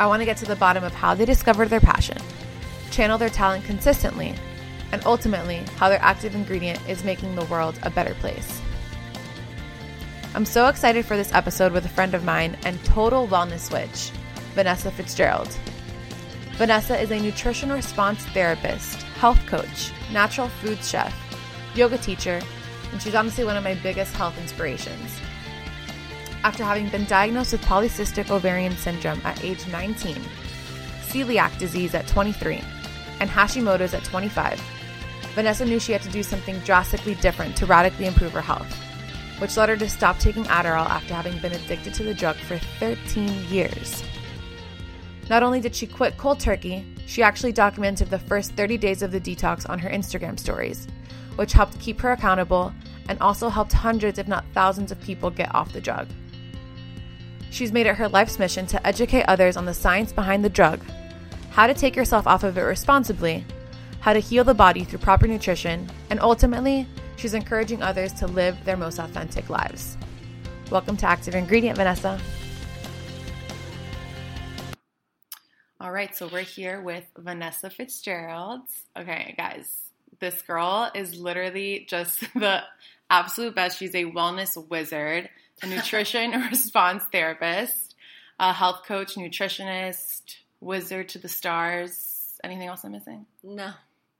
I want to get to the bottom of how they discovered their passion, channel their talent consistently, and ultimately how their active ingredient is making the world a better place. I'm so excited for this episode with a friend of mine and total wellness witch, Vanessa Fitzgerald. Vanessa is a nutrition response therapist, health coach, natural foods chef, yoga teacher, and she's honestly one of my biggest health inspirations. After having been diagnosed with polycystic ovarian syndrome at age 19, celiac disease at 23, and Hashimoto's at 25, Vanessa knew she had to do something drastically different to radically improve her health, which led her to stop taking Adderall after having been addicted to the drug for 13 years. Not only did she quit cold turkey, she actually documented the first 30 days of the detox on her Instagram stories, which helped keep her accountable and also helped hundreds, if not thousands, of people get off the drug. She's made it her life's mission to educate others on the science behind the drug, how to take yourself off of it responsibly, how to heal the body through proper nutrition, and ultimately, she's encouraging others to live their most authentic lives. Welcome to Active Ingredient, Vanessa. All right, so we're here with Vanessa Fitzgerald. Okay, guys, this girl is literally just the absolute best. She's a wellness wizard a nutrition response therapist, a health coach, nutritionist, wizard to the stars. Anything else I'm missing? No.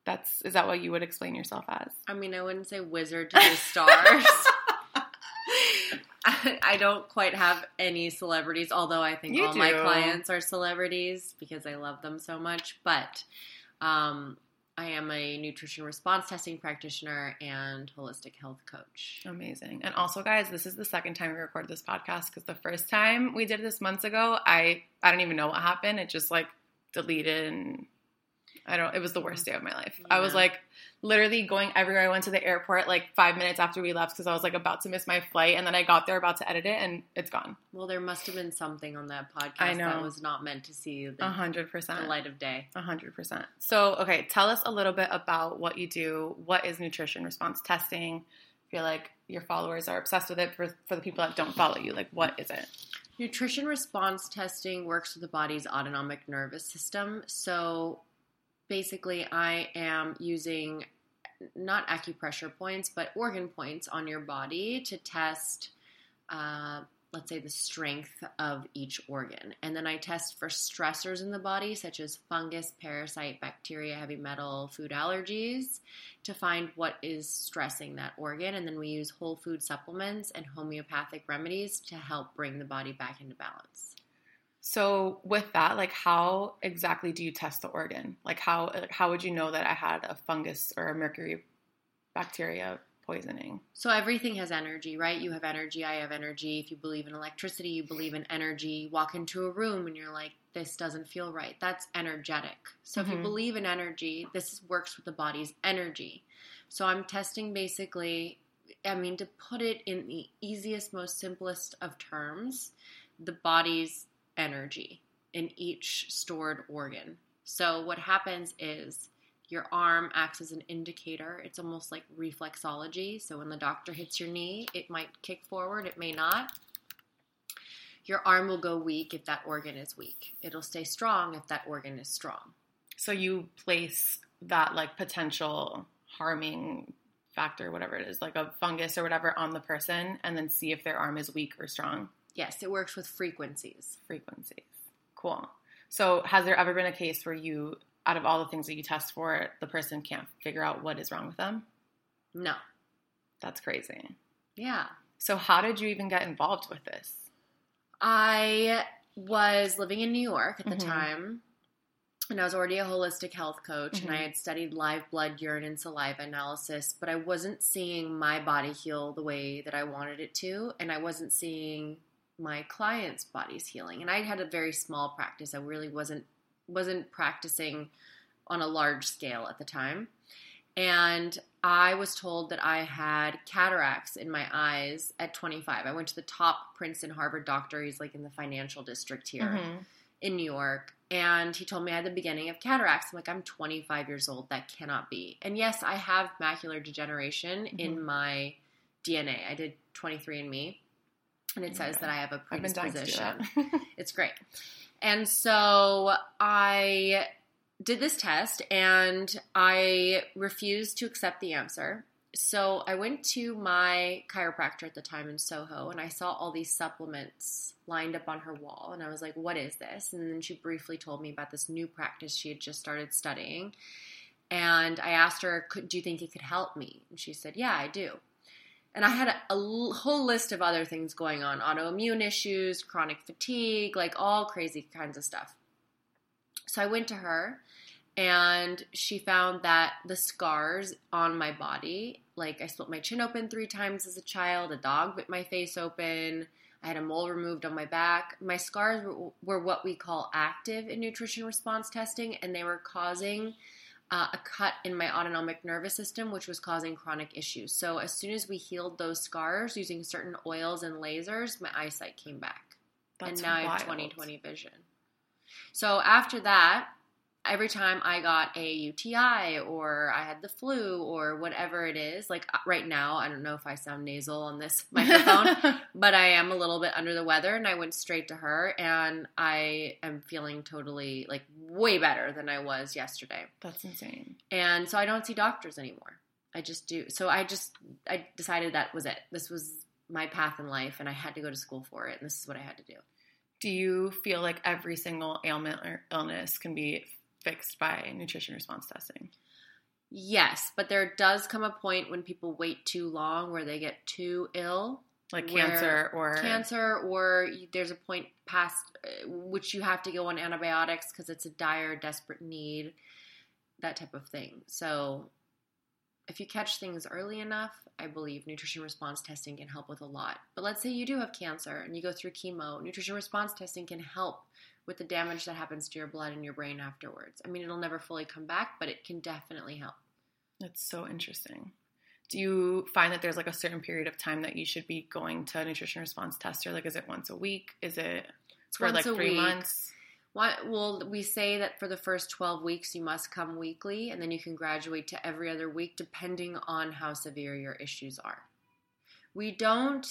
That's is that what you would explain yourself as? I mean, I wouldn't say wizard to the stars. I, I, don't quite have any celebrities, although I think you all do. my clients are celebrities because I love them so much. But um, I am a nutrition response testing practitioner and holistic health coach. Amazing. And also, guys, this is the second time we recorded this podcast because the first time we did this months ago, I I don't even know what happened. It just like deleted and I don't. It was the worst day of my life. Yeah. I was like literally going everywhere. I went to the airport like five minutes after we left because I was like about to miss my flight, and then I got there about to edit it, and it's gone. Well, there must have been something on that podcast I know. that was not meant to see the hundred percent light of day. A hundred percent. So, okay, tell us a little bit about what you do. What is nutrition response testing? I feel like your followers are obsessed with it. For for the people that don't follow you, like what is it? Nutrition response testing works with the body's autonomic nervous system. So basically I am using not acupressure points, but organ points on your body to test, uh, let's say, the strength of each organ. And then I test for stressors in the body, such as fungus, parasite, bacteria, heavy metal, food allergies, to find what is stressing that organ. And then we use whole food supplements and homeopathic remedies to help bring the body back into balance. So with that, like how exactly do you test the organ? Like how how would you know that I had a fungus or a mercury bacteria poisoning? So everything has energy, right? You have energy, I have energy. If you believe in electricity, you believe in energy. You walk into a room and you're like this doesn't feel right. That's energetic. So mm-hmm. if you mm-hmm. believe in energy, this works with the body's energy. So I'm testing basically I mean to put it in the easiest most simplest of terms, the body's energy in each stored organ. So, what happens is your arm acts as an indicator. It's almost like reflexology. So, when the doctor hits your knee, it might kick forward, it may not. Your arm will go weak if that organ is weak. It'll stay strong if that organ is strong. So, you place that like potential harming factor, whatever it is, like a fungus or whatever, on the person and then see if their arm is weak or strong. Yes, it works with frequencies. Frequencies. Cool. So, has there ever been a case where you, out of all the things that you test for, the person can't figure out what is wrong with them? No. That's crazy. Yeah. So, how did you even get involved with this? I was living in New York at the mm-hmm. time, and I was already a holistic health coach, mm-hmm. and I mm-hmm. had studied live blood, urine, and saliva analysis, but I wasn't seeing my body heal the way that I wanted it to, and I wasn't seeing my clients' bodies healing. And I had a very small practice. I really wasn't wasn't practicing on a large scale at the time. And I was told that I had cataracts in my eyes at 25. I went to the top Princeton Harvard doctor. He's like in the financial district here mm-hmm. in New York. And he told me I had the beginning of cataracts. I'm like, I'm 25 years old. That cannot be. And yes, I have macular degeneration mm-hmm. in my DNA. I did 23andMe, and it says that I have a predisposition. it's great. And so I did this test and I refused to accept the answer. So I went to my chiropractor at the time in Soho and I saw all these supplements lined up on her wall. And I was like, what is this? And then she briefly told me about this new practice she had just started studying. And I asked her, do you think it could help me? And she said, yeah, I do. And I had a, a, whole list of other things going on autoimmune issues, chronic fatigue, like all crazy kinds of stuff. So I went to her and she found that the scars on my body, like I split my chin open three times as a child, a dog bit my face open, I had a mole removed on my back. My scars were, were what we call active in nutrition response testing, and they were causing uh, a cut in my autonomic nervous system, which was causing chronic issues. So, as soon as we healed those scars using certain oils and lasers, my eyesight came back. That's and now wild. I have 20 20 vision. So, after that, every time I got a UTI or I had the flu or whatever it is, like uh, right now, I don't know if I sound nasal on this microphone, but I am a little bit under the weather and I went straight to her and I am feeling totally like way better than I was yesterday. That's insane. And so I don't see doctors anymore. I just do. So I just I decided that was it. This was my path in life and I had to go to school for it and this is what I had to do. Do you feel like every single ailment or illness can be fixed by nutrition response testing. Yes, but there does come a point when people wait too long where they get too ill. Like cancer or cancer, or there's a point past uh, which you have to go on antibiotics because it's a dire, desperate need, that type of thing. So, if you catch things early enough, I believe nutrition response testing can help with a lot. But let's say you do have cancer and you go through chemo, nutrition response testing can help with the damage that happens to your blood and your brain afterwards. I mean, it'll never fully come back, but it can definitely help. That's so interesting. Do you find that there's like a certain period of time that you should be going to a nutrition response tester? Like, is it once a week? Is it it's for like three week. months? What, well, we say that for the first 12 weeks, you must come weekly, and then you can graduate to every other week depending on how severe your issues are. We don't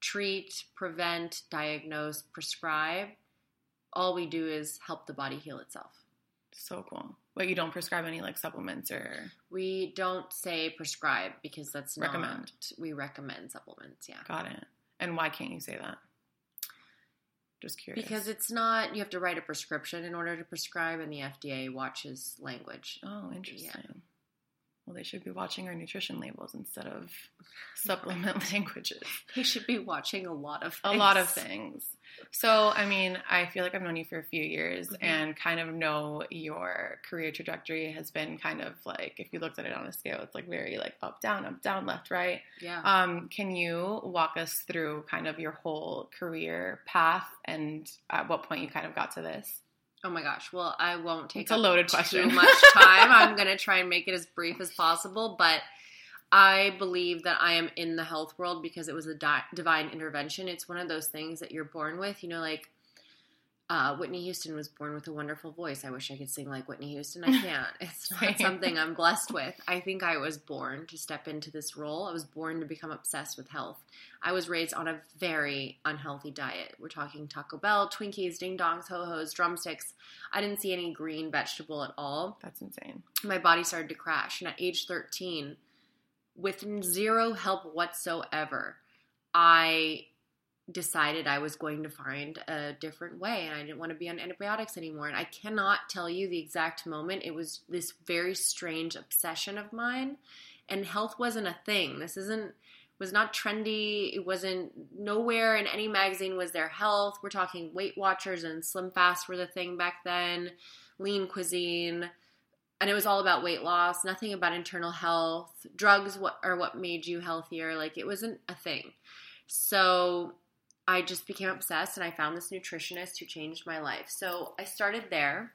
treat, prevent, diagnose, prescribe all we do is help the body heal itself. So cool. But you don't prescribe any like supplements or we don't say prescribe because that's recommend. Not, we recommend supplements, yeah. Got it. And why can't you say that? Just curious. Because it's not you have to write a prescription in order to prescribe and the FDA watches language. Oh, interesting. Yeah. Well, they should be watching our nutrition labels instead of supplement languages. They should be watching a lot of things. a lot of things. So, I mean, I feel like I've known you for a few years mm-hmm. and kind of know your career trajectory has been kind of like, if you looked at it on a scale, it's like very like up, down, up, down, left, right. Yeah. Um, can you walk us through kind of your whole career path and at what point you kind of got to this? Oh my gosh. Well, I won't take it's a loaded question. too much time. I'm going to try and make it as brief as possible, but I believe that I am in the health world because it was a di- divine intervention. It's one of those things that you're born with, you know, like uh, Whitney Houston was born with a wonderful voice. I wish I could sing like Whitney Houston. I can't. It's not something I'm blessed with. I think I was born to step into this role. I was born to become obsessed with health. I was raised on a very unhealthy diet. We're talking Taco Bell, Twinkies, Ding Dongs, Ho Hos, drumsticks. I didn't see any green vegetable at all. That's insane. My body started to crash. And at age 13, with zero help whatsoever, I decided I was going to find a different way and I didn't want to be on antibiotics anymore. And I cannot tell you the exact moment. It was this very strange obsession of mine. And health wasn't a thing. This isn't was not trendy. It wasn't nowhere in any magazine was there health. We're talking Weight Watchers and Slim Fast were the thing back then, lean cuisine. And it was all about weight loss, nothing about internal health. Drugs what are what made you healthier. Like it wasn't a thing. So I just became obsessed and I found this nutritionist who changed my life. So I started there.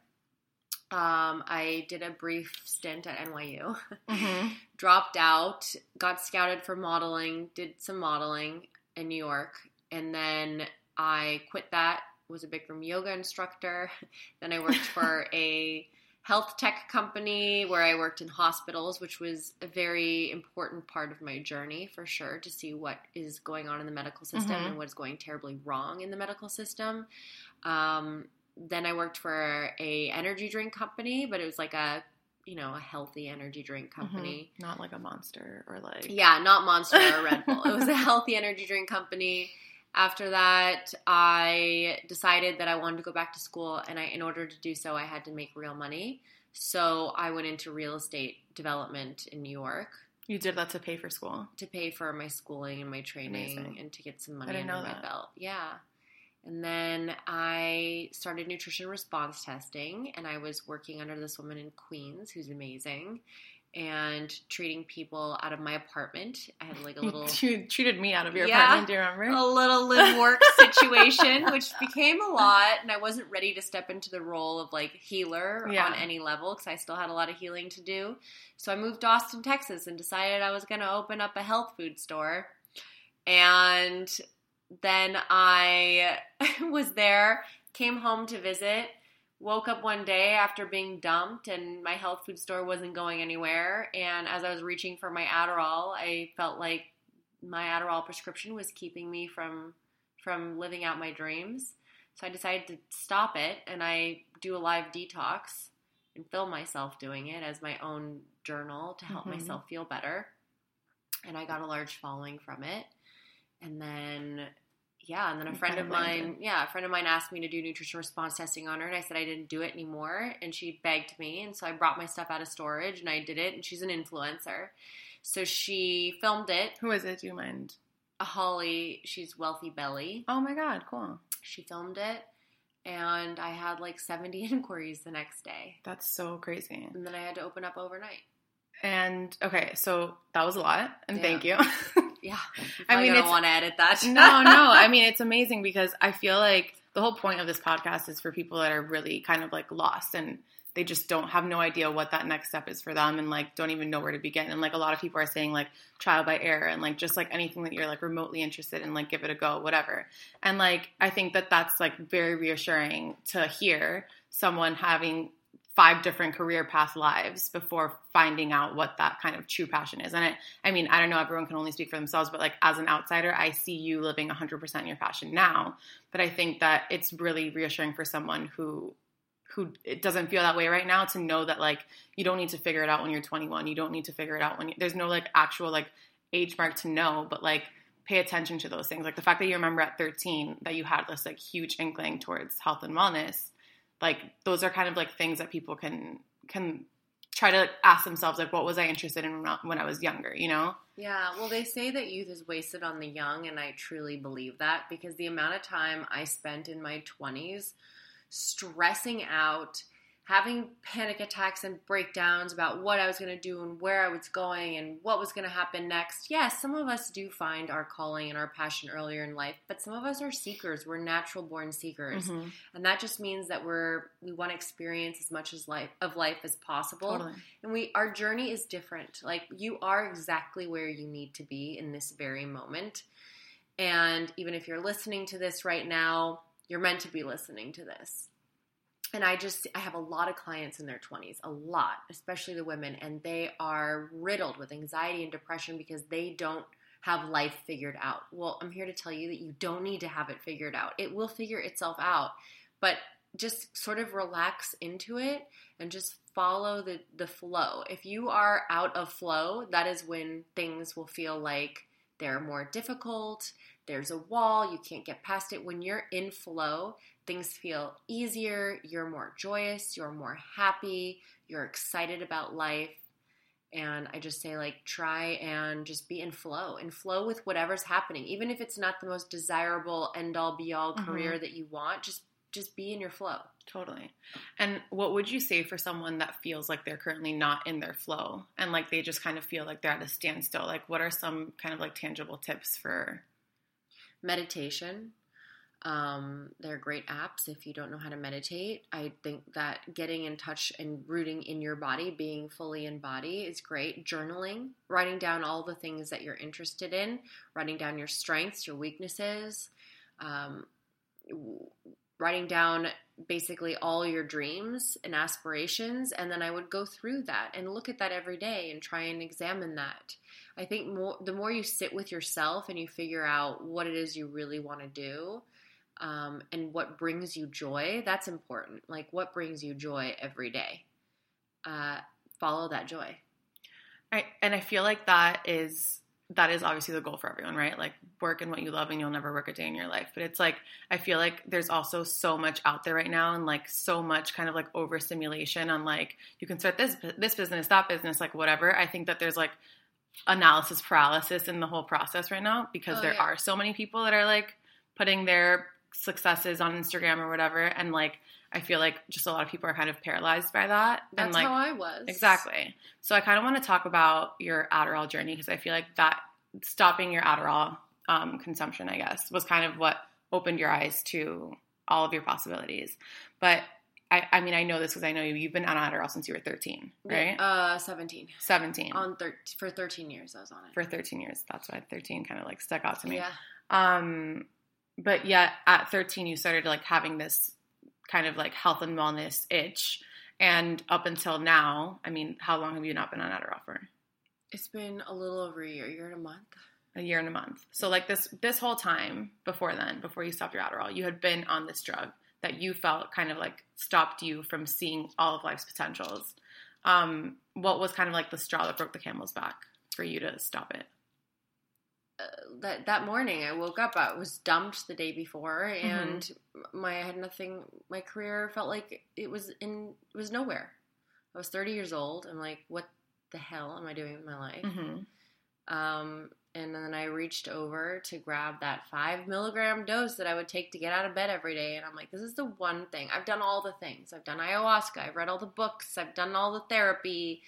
Um, I did a brief stint at NYU, Mm-hmm. dropped out, got scouted for modeling, did some modeling in New York, and then I quit that, was a Bikram yoga instructor. Then I worked for a health tech company where I worked in hospitals, which was a very important part of my journey for sure to see what is going on in the medical system Mhm. and what is going terribly wrong in the medical system. Um, then I worked for a energy drink company, but it was like a you know a healthy energy drink company. Not like a monster or like. Yeah, not Monster or Red Bull. It was a healthy energy drink company. After that, I decided that I wanted to go back to school, and I, in order to do so, I had to make real money. So I went into real estate development in New York You did that to pay for school. to pay for my schooling and my training Amazing. and to get some money under my that. belt. Yeah. And then I started nutrition response testing, and I was working under this woman in Queens who's amazing and treating people out of my apartment. I had like a little You treated me out of your Yeah. apartment. Do you remember? a little live work situation, which became a lot, and I wasn't ready to step into the role of like healer Yeah. on any level because I still had a lot of healing to do. So I moved to Austin, Texas, and decided I was going to open up a health food store. And then I was there, came home to visit. Woke up one day after being dumped, and my health food store wasn't going anywhere. And as I was reaching for my Adderall, I felt like my Adderall prescription was keeping me from from living out my dreams. So I decided to stop it and I do a live detox and film myself doing it as my own journal to help Mhm. myself feel better. And I got a large following from it. And then yeah, and then a friend of mine, yeah, a friend of mine asked me to do nutrition response testing on her and I said I didn't do it anymore and she begged me and so I brought my stuff out of storage and I did it and she's an influencer. So she filmed it Who is it? Do you mind? Holly, she's Wealthy Belly. Oh my god, cool. She filmed it, and I had like 70 inquiries the next day. That's so crazy. And then I had to open up overnight. And okay, so that was a lot, and Yeah. thank you. Yeah. I mean, I don't want to edit that. no, no. I mean, it's amazing because I feel like the whole point of this podcast is for people that are really kind of like lost and they just don't have no idea what that next step is for them and like don't even know where to begin. And like a lot of people are saying like trial by error and like just like anything that you're like remotely interested in, like give it a go, whatever. And like I think that that's like very reassuring to hear someone having five different career path lives before finding out what that kind of true passion is. And it, I mean, I don't know, everyone can only speak for themselves, but like as an outsider, I see you living 100% your passion now. But I think that it's really reassuring for someone who who it doesn't feel that way right now to know that like you don't need to figure it out when you're 21. You don't need to figure it out when you, there's no like actual like age mark to know, but like pay attention to those things. Like the fact that you remember at 13 that you had this like huge inkling towards health and wellness, like those are kind of like things that people can can try to ask themselves like what was I interested in when I- was younger, you know? Yeah, well, they say that youth is wasted on the young, and I truly believe that because the amount of time I spent in my 20s stressing out, having panic attacks and breakdowns about what I was going to do and where I was going and what was going to happen next. Yes, some of us do find our calling and our passion earlier in life, but some of us are seekers. We're natural born seekers. Mhm. And that just means that we're we want to experience as much as life of life as possible Totally. and we our journey is different like you are exactly where you need to be in this very moment and even if you're listening to this right now you're meant to be listening to this and i just i have a lot of clients in their 20s a lot especially the women and they are riddled with anxiety and depression because they don't have life figured out well i'm here to tell you that you don't need to have it figured out it will figure itself out but just sort of relax into it and just follow the the flow. If you are out of flow, that is when things will feel like they're more difficult. There's a wall, you can't get past it. When you're in flow, things feel easier, you're more joyous, you're more happy, you're excited about life. And I just say, like, try and just be in flow, in flow with whatever's happening. Even if it's not the most desirable end all be all Mhm. career that you want, just just be in your flow. Totally. And what would you say for someone that feels like they're currently not in their flow and like they just kind of feel like they're at a standstill? Like, what are some kind of like tangible tips for? meditation Um, they're great apps if you don't know how to meditate. I think that getting in touch and rooting in your body, being fully in body, is great. Journaling, writing down all the things that you're interested in, writing down your strengths, your weaknesses, um, writing down basically all your dreams and aspirations and then I would go through that and look at that every day and try and examine that. I think more the more you sit with yourself and you figure out what it is you really want to do um, and what brings you joy, that's important. Like what brings you joy every day. Uh, follow that joy. I, and I feel like that is that is obviously the goal for everyone, right? Like work in what you love and you'll never work a day in your life. But it's like I feel like there's also so much out there right now and like so much kind of like overstimulation on like you can start this this business, that business, like whatever. I think that there's like analysis paralysis in the whole process right now because oh, there yeah. are so many people that are like putting their successes on Instagram or whatever and like I feel like just a lot of people are kind of paralyzed by that. That's and like, how I was. Exactly. So I kind of want to talk about your Adderall journey because I feel like that stopping your Adderall um, consumption, I guess, was kind of what opened your eyes to all of your possibilities. But I, I mean, I know this because I know you. You've been on Adderall since you were 13, right? Uh, 17. 17. On thir- for 13 years, I was on it. For 13 years, that's why 13 kind of like stuck out to me. Yeah. Um, but yet at 13, you started like having this kind of like health and wellness itch. And up until now, I mean, how long have you not been on Adderall for? It's been a little over a year, a year and a month. A year and a month. So like this this whole time before then, before you stopped your Adderall, you had been on this drug that you felt kind of like stopped you from seeing all of life's potentials. Um, what was kind of like the straw that broke the camel's back for you to stop it? Uh, that that morning I woke up I was dumped the day before mm-hmm. and mm-hmm. my I had nothing my career felt like it was in it was nowhere. I was 30 years old. I'm like what the hell am I doing with my life? Mm-hmm. Um, and then I reached over to grab that five milligram dose that I would take to get out of bed every day. And I'm like, this is the one thing. I've done all the things. I've done ayahuasca. I've read all the books. I've done all the therapy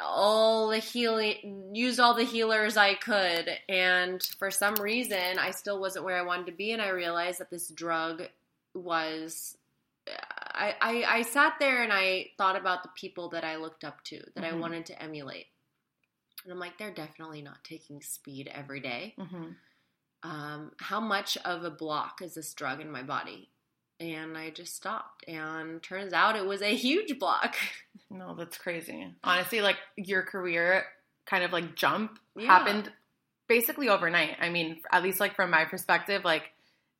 all the healing used all the healers I could and for some reason I still wasn't where I wanted to be and I realized that this drug was I, I, I sat there and I thought about the people that I looked up to that mm-hmm. I wanted to emulate and I'm like they're definitely not taking speed every day. Mm-hmm. Um, how much of a block is this drug in my body and I just stopped. And turns out it was a huge block. No, that's crazy. Honestly, like your career kind of like jump yeah. happened basically overnight. I mean, at least like from my perspective, like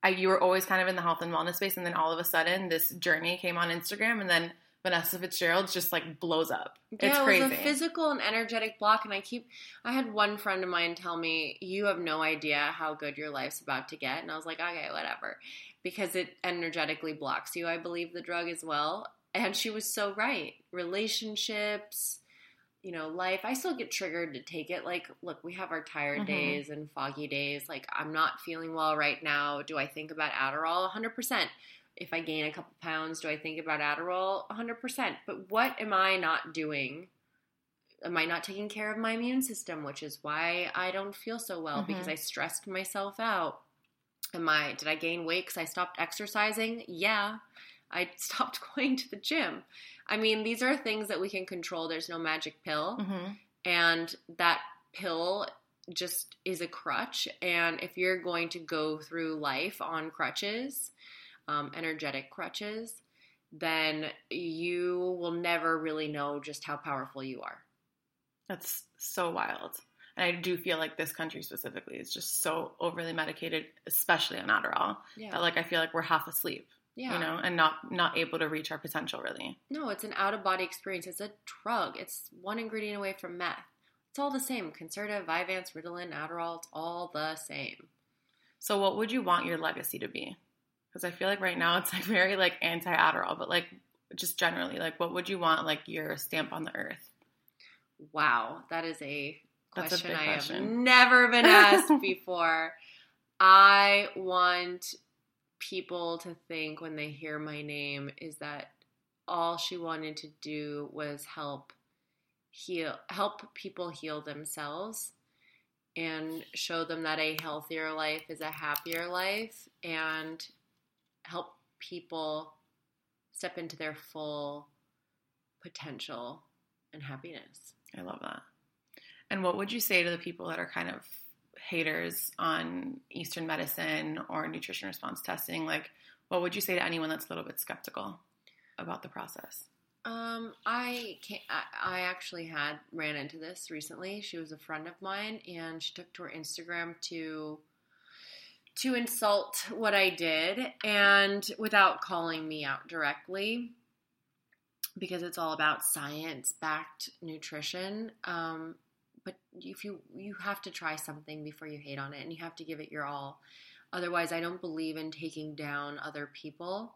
I, you were always kind of in the health and wellness space, and then all of a sudden, this journey came on Instagram, and then Vanessa Fitzgerald just like blows up. It's yeah, it was a physical and energetic block, and I keep. I had one friend of mine tell me, "You have no idea how good your life's about to get," and I was like, "Okay, whatever." Because it energetically blocks you. I believe the drug as well. And she was so right. Relationships, you know, life. I still get triggered to take it. Like, look, we have our tired mm-hmm. days and foggy days. Like, I'm not feeling well right now. Do I think about Adderall? 100%. If I gain a couple pounds, do I think about Adderall? 100%. But what am I not doing? Am I not taking care of my immune system, which is why I don't feel so well mm-hmm. because I stressed myself out? Am I did I gain weight because I stopped exercising? Yeah. I stopped going to the gym. I mean, these are things that we can control. There's no magic pill. Mm-hmm. And that pill just is a crutch. And if you're going to go through life on crutches, um, energetic crutches, then you will never really know just how powerful you are. That's so wild. And I do feel like this country specifically is just so overly medicated, especially on Adderall, yeah. that like I feel like we're half asleep. Yeah. You know, and not not able to reach our potential really. No, it's an out of body experience. It's a drug. It's one ingredient away from meth. It's all the same. Concerta, Vyvanse, Ritalin, Adderall, it's all the same. So what would you want your legacy to be? Because I feel like right now it's like very like anti Adderall, but like just generally, like what would you want like your stamp on the earth? Wow, that is a question I question. have never been asked before. I want people to think when they hear my name is that all she wanted to do was help heal help people heal themselves and show them that a healthier life is a happier life and help people step into their full potential and happiness. I love that. And what would you say to the people that are kind of haters on Eastern medicine or nutrition response testing? Like, what would you say to anyone that's a little bit skeptical about the process? Um, I can't, I, I actually had ran into this recently. She was a friend of mine, and she took to her Instagram to to insult what I did, and without calling me out directly, because it's all about science backed nutrition. Um, if you you have to try something before you hate on it, and you have to give it your all. Otherwise, I don't believe in taking down other people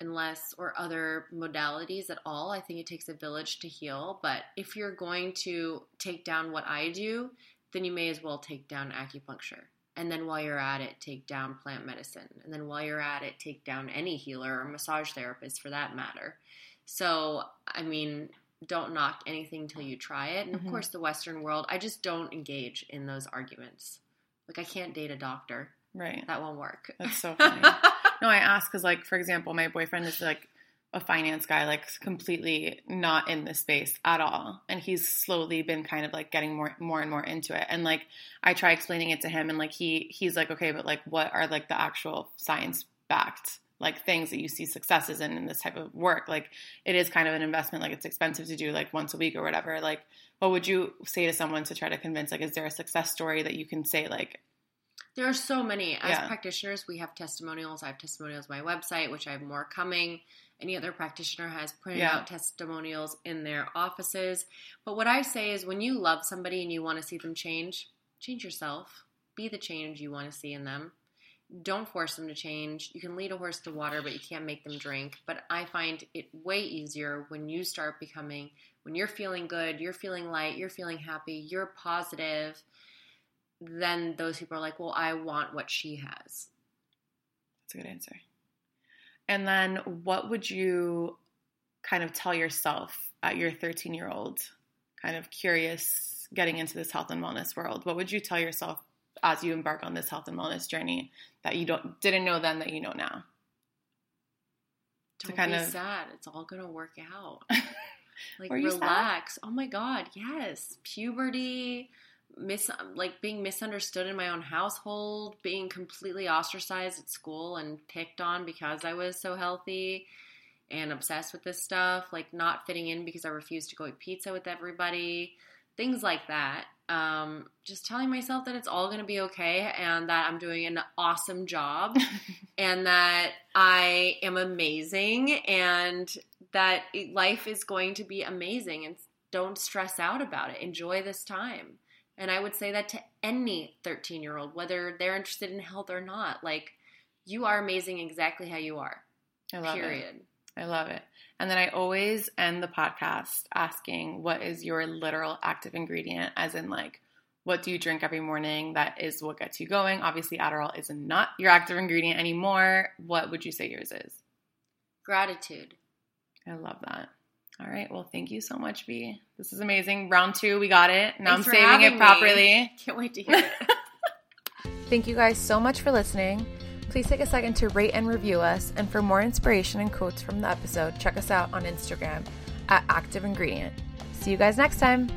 unless or other modalities at all. I think it takes a village to heal. But if you're going to take down what I do, then you may as well take down acupuncture. And then while you're at it, take down plant medicine. And then while you're at it, take down any healer or massage therapist for that matter. So, I mean, don't knock anything till you try it. And of mm-hmm. course, the Western world, I just don't engage in those arguments. Like, I can't date a doctor. Right. That won't work. That's so funny. no, I ask because, like, for example, my boyfriend is like a finance guy, like completely not in this space at all, and he's slowly been kind of like getting more, more and more into it. And like, I try explaining it to him, and like he he's like, okay, but like, what are like the actual science backed like things that you see successes in in this type of work? Like, it is kind of an investment. Like, it's expensive to do like once a week or whatever. Like, what would you say to someone to try to convince? Like, is there a success story that you can say like? There are so many. As yeah. practitioners, we have testimonials. I have testimonials on my website, which I have more coming. Any other practitioner has printed yeah. out testimonials in their offices. But what I say is when you love somebody and you want to see them change, change yourself. Be the change you want to see in them. Don't force them to change. You can lead a horse to water, but you can't make them drink. But I find it way easier when you start becoming, when you're feeling good, you're feeling light, you're feeling happy, you're positive then those people are like, well, I want what she has. That's a good answer. And then what would you kind of tell yourself at your 13 year old, kind of curious getting into this health and wellness world? What would you tell yourself as you embark on this health and wellness journey that you don't didn't know then that you know now? Don't to kind be of, sad. It's all gonna work out. like relax. Sad? Oh my god, yes. Puberty, mis like being misunderstood in my own household, being completely ostracized at school and picked on because I was so healthy and obsessed with this stuff, like not fitting in because I refused to go eat pizza with everybody, things like that. Um, just telling myself that it's all going to be okay and that I'm doing an awesome job and that I am amazing and that life is going to be amazing and don't stress out about it. Enjoy this time. And I would say that to any 13 year old, whether they're interested in health or not. Like, you are amazing exactly how you are. I love period. it. I love it. And then I always end the podcast asking, what is your literal active ingredient? As in, like, what do you drink every morning that is what gets you going? Obviously, Adderall is not your active ingredient anymore. What would you say yours is? Gratitude. I love that. All right. Well, thank you so much, B. This is amazing. Round two, we got it. Now Thanks I'm saving it properly. Me. Can't wait to hear it. thank you guys so much for listening. Please take a second to rate and review us. And for more inspiration and quotes from the episode, check us out on Instagram at Active Ingredient. See you guys next time.